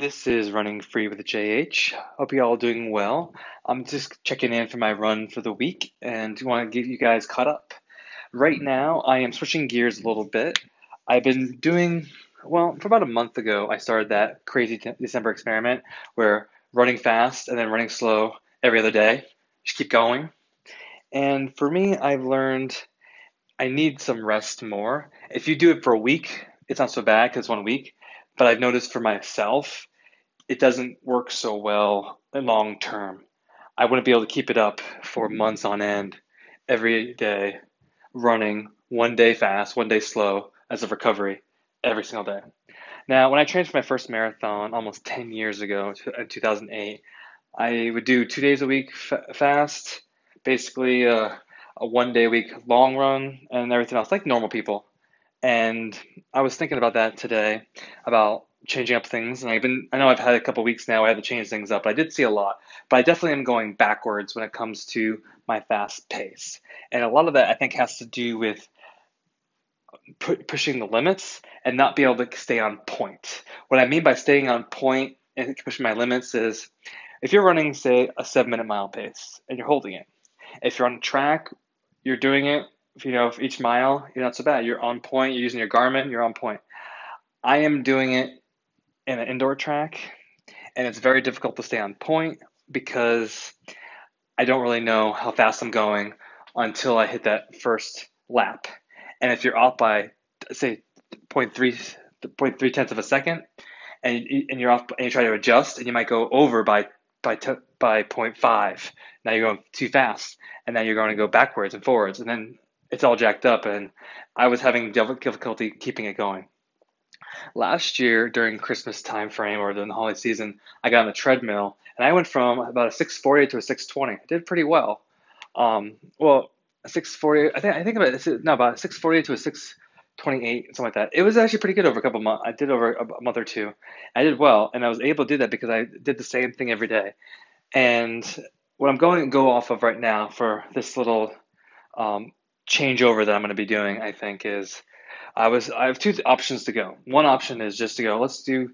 This is Running Free with JH. Hope you all doing well. I'm just checking in for my run for the week and want to get you guys caught up. Right now, I am switching gears a little bit. I've been doing, well, for about a month ago, I started that crazy t- December experiment where running fast and then running slow every other day. Just keep going. And for me, I've learned I need some rest more. If you do it for a week, it's not so bad because one week but I've noticed for myself, it doesn't work so well long term. I wouldn't be able to keep it up for months on end, every day, running one day fast, one day slow as a recovery every single day. Now, when I trained for my first marathon almost 10 years ago in 2008, I would do two days a week fast, basically a, uh, a one day a week long run, and everything else, like normal people. And I was thinking about that today, about changing up things. And I've been, I know I've had a couple weeks now. I had to change things up. I did see a lot, but I definitely am going backwards when it comes to my fast pace. And a lot of that I think has to do with pu- pushing the limits and not be able to stay on point. What I mean by staying on point and pushing my limits is if you're running, say, a seven minute mile pace and you're holding it, if you're on track, you're doing it you know, each mile, you're not so bad. You're on point. You're using your Garmin. You're on point. I am doing it in an indoor track, and it's very difficult to stay on point because I don't really know how fast I'm going until I hit that first lap. And if you're off by say 0.3, 0.3 tenths of a second, and and you're off and you try to adjust, and you might go over by by t- by 0.5. Now you're going too fast, and then you're going to go backwards and forwards, and then it's all jacked up, and I was having difficulty keeping it going. Last year during Christmas time frame or during the holiday season, I got on the treadmill and I went from about a 640 to a 620. I did pretty well. Um, well, a 640. I think I think about it, no about 640 to a 628, something like that. It was actually pretty good over a couple months. I did over a month or two. I did well, and I was able to do that because I did the same thing every day. And what I'm going to go off of right now for this little um, changeover that I'm going to be doing, I think, is I was I have two options to go. One option is just to go, let's do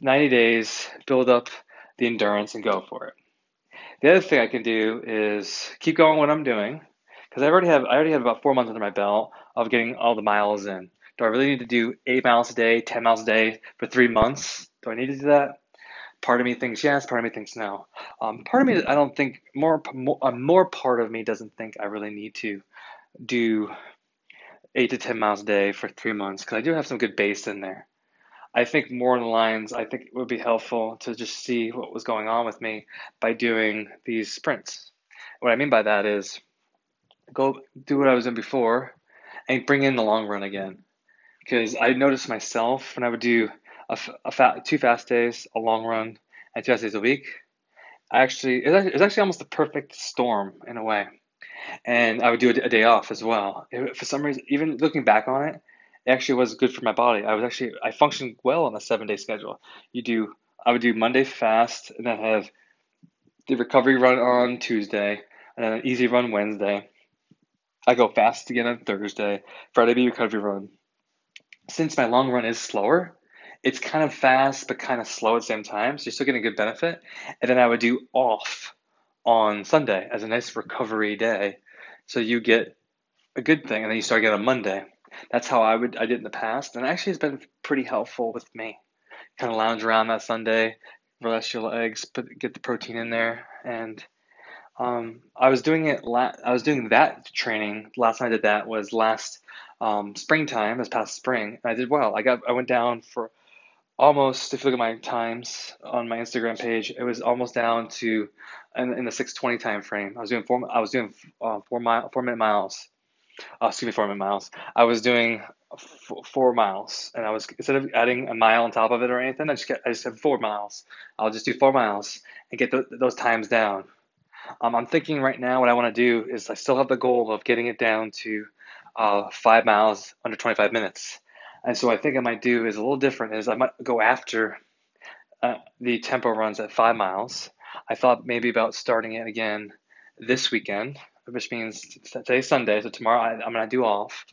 90 days, build up the endurance, and go for it. The other thing I can do is keep going what I'm doing because I already have I already have about four months under my belt of getting all the miles in. Do I really need to do eight miles a day, ten miles a day for three months? Do I need to do that? Part of me thinks yes, part of me thinks no. Um, part of me, I don't think more, more, a more part of me doesn't think I really need to do eight to 10 miles a day for three months because I do have some good base in there. I think more in the lines, I think it would be helpful to just see what was going on with me by doing these sprints. What I mean by that is go do what I was doing before and bring in the long run again. Because I noticed myself when I would do a, a fat, two fast days, a long run, and two fast days a week, I actually, it actually almost the perfect storm in a way and I would do a, day off as well. for some reason, even looking back on it, it actually was good for my body. I was actually I functioned well on a seven day schedule. You do I would do Monday fast and then have the recovery run on Tuesday and then an easy run Wednesday. I go fast again on Thursday. Friday be recovery run. Since my long run is slower, it's kind of fast but kind of slow at the same time, so you're still getting a good benefit. And then I would do off on Sunday as a nice recovery day. So you get a good thing, and then you start again on Monday. That's how I would I did in the past, and actually it's been pretty helpful with me. Kind of lounge around that Sunday, rest your legs, put get the protein in there, and um, I was doing it. La- I was doing that training. Last time I did that was last um, springtime, this past spring, and I did well. I got I went down for almost, if you look at my times on my Instagram page, it was almost down to in, in the 620 time frame. I was doing four. I was doing uh, four mile, four minute miles. Uh, excuse me, four minute miles. I was doing f- four miles, and I was instead of adding a mile on top of it or anything, I just get I just have four miles. I'll just do four miles and get those times down. Um, I'm thinking right now what I want to do is I still have the goal of getting it down to uh, five miles under 25 minutes. And so I think I might do is a little different is I might go after uh, the tempo runs at five miles. I thought maybe about starting it again this weekend, which means today's Sunday, so tomorrow I, I'm gonna do off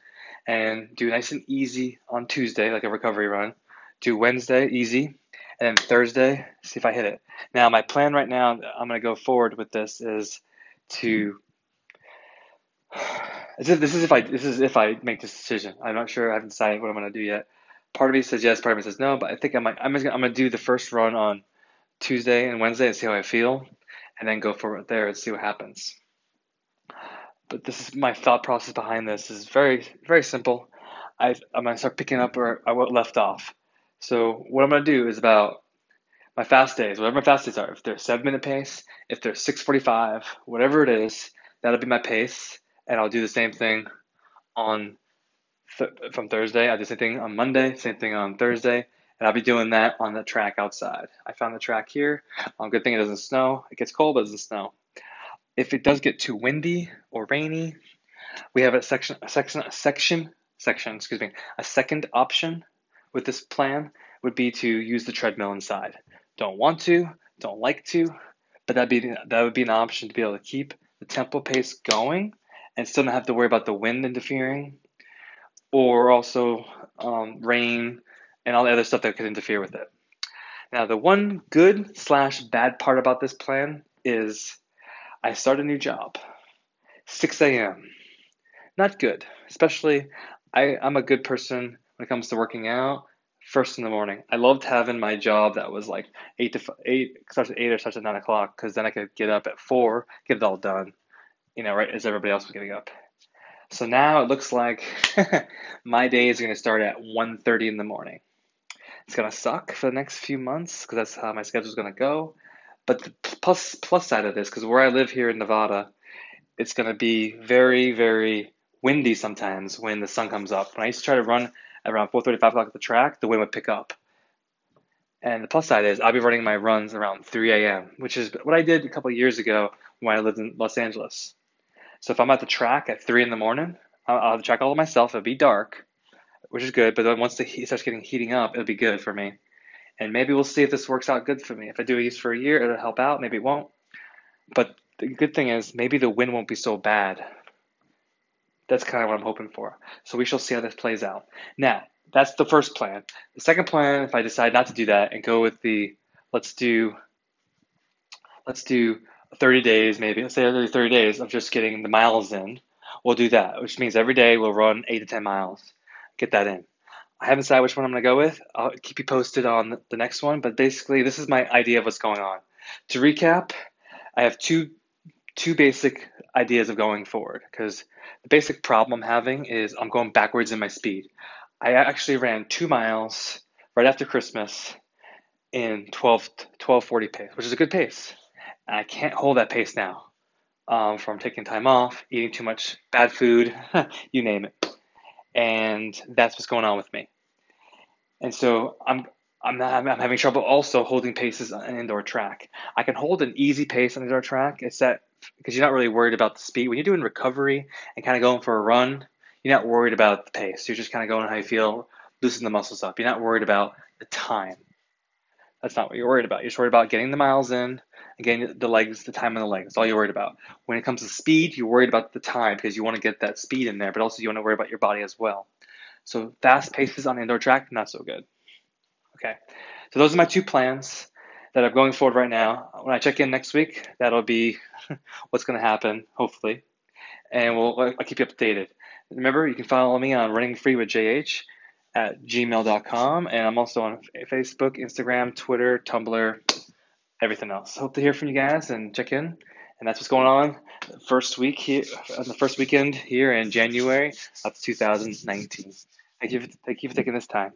and do nice and easy on Tuesday, like a recovery run. Do Wednesday easy, and then Thursday, see if I hit it. Now, my plan right now, I'm going to go forward with this is to. This is if I this is if I make this decision. I'm not sure. I haven't decided what I'm to do yet. Part of me says yes. Part of me says no. But I think I might. I'm just gonna, I'm to do the first run on Tuesday and Wednesday and see how I feel, and then go forward there and see what happens. But this is my thought process behind this is very very simple. I I'm to start picking up where I left off. So what I'm to do is about my fast days, whatever my fast days are. If they're seven minute pace, if they're 6:45, whatever it is, that'll be my pace, and I'll do the same thing on th- from Thursday. I'll do the same thing on Monday, same thing on Thursday, and I'll be doing that on the track outside. I found the track here. Um, good thing it doesn't snow. It gets cold, but it doesn't snow. If it does get too windy or rainy, we have a section, a section, a section, section. Excuse me, a second option with this plan would be to use the treadmill inside. Don't want to, don't like to, but that'd be that would be an option to be able to keep the tempo pace going and still not have to worry about the wind interfering or also um, rain and all the other stuff that could interfere with it. Now, the one good slash bad part about this plan is I start a new job, 6 a.m. Not good, especially I, I'm a good person when it comes to working out first in the morning. I loved having my job that was like eight to eight, starts at eight or starts at nine o'clock, because then I could get up at four, get it all done, you know, right as everybody else was getting up. So now it looks like my day is going to start at 1.30 in the morning. It's going to suck for the next few months because that's how my schedule is going to go. But the plus plus side of this, because where I live here in Nevada, it's going to be very very windy sometimes when the sun comes up. When I used to try to run around 4:35 o'clock at the track, the wind would pick up. And the plus side is I'll be running my runs around 3 a.m., which is what I did a couple years ago when I lived in Los Angeles. So if I'm at the track at 3 in the morning, I'll, I'll track all to myself. It'll be dark, which is good. But then once the heat starts getting heating up, it'll be good for me. And maybe we'll see if this works out good for me. If I do it for a year, it'll help out. Maybe it won't. But the good thing is maybe the wind won't be so bad that's kind of what I'm hoping for. So we shall see how this plays out. Now, that's the first plan. The second plan, if I decide not to do that and go with the let's do let's do 30 days maybe, let's say 30 days of just getting the miles in, we'll do that, which means every day we'll run 8 to 10 miles. Get that in. I haven't decided which one I'm going to go with. I'll keep you posted on the next one, but basically this is my idea of what's going on. To recap, I have two two basic ideas of going forward because the basic problem I'm having is I'm going backwards in my speed. I actually ran two miles right after Christmas in 12, 1240 pace, which is a good pace. And I can't hold that pace now um, from taking time off, eating too much bad food, you name it. And that's what's going on with me. And so I'm I'm, not, I'm having trouble also holding paces on an indoor track. I can hold an easy pace on an indoor track. It's that because you're not really worried about the speed. When you're doing recovery and kind of going for a run, you're not worried about the pace. You're just kind of going how you feel, loosen the muscles up. You're not worried about the time. That's not what you're worried about. You're worried about getting the miles in getting the legs, the time on the legs. That's all you're worried about. When it comes to speed, you're worried about the time because you want to get that speed in there, but also you want to worry about your body as well. So fast paces on indoor track, not so good. Okay, so those are my two plans that I'm going forward right now. When I check in next week, that'll be what's going to happen, hopefully, and we'll I'll keep you updated. Remember, you can follow me on Running Free with JH at gmail.com, and I'm also on Facebook, Instagram, Twitter, Tumblr, everything else. Hope to hear from you guys and check in. And that's what's going on first week here, on the first weekend here in January of 2019. Thank you, for, thank you for taking this time.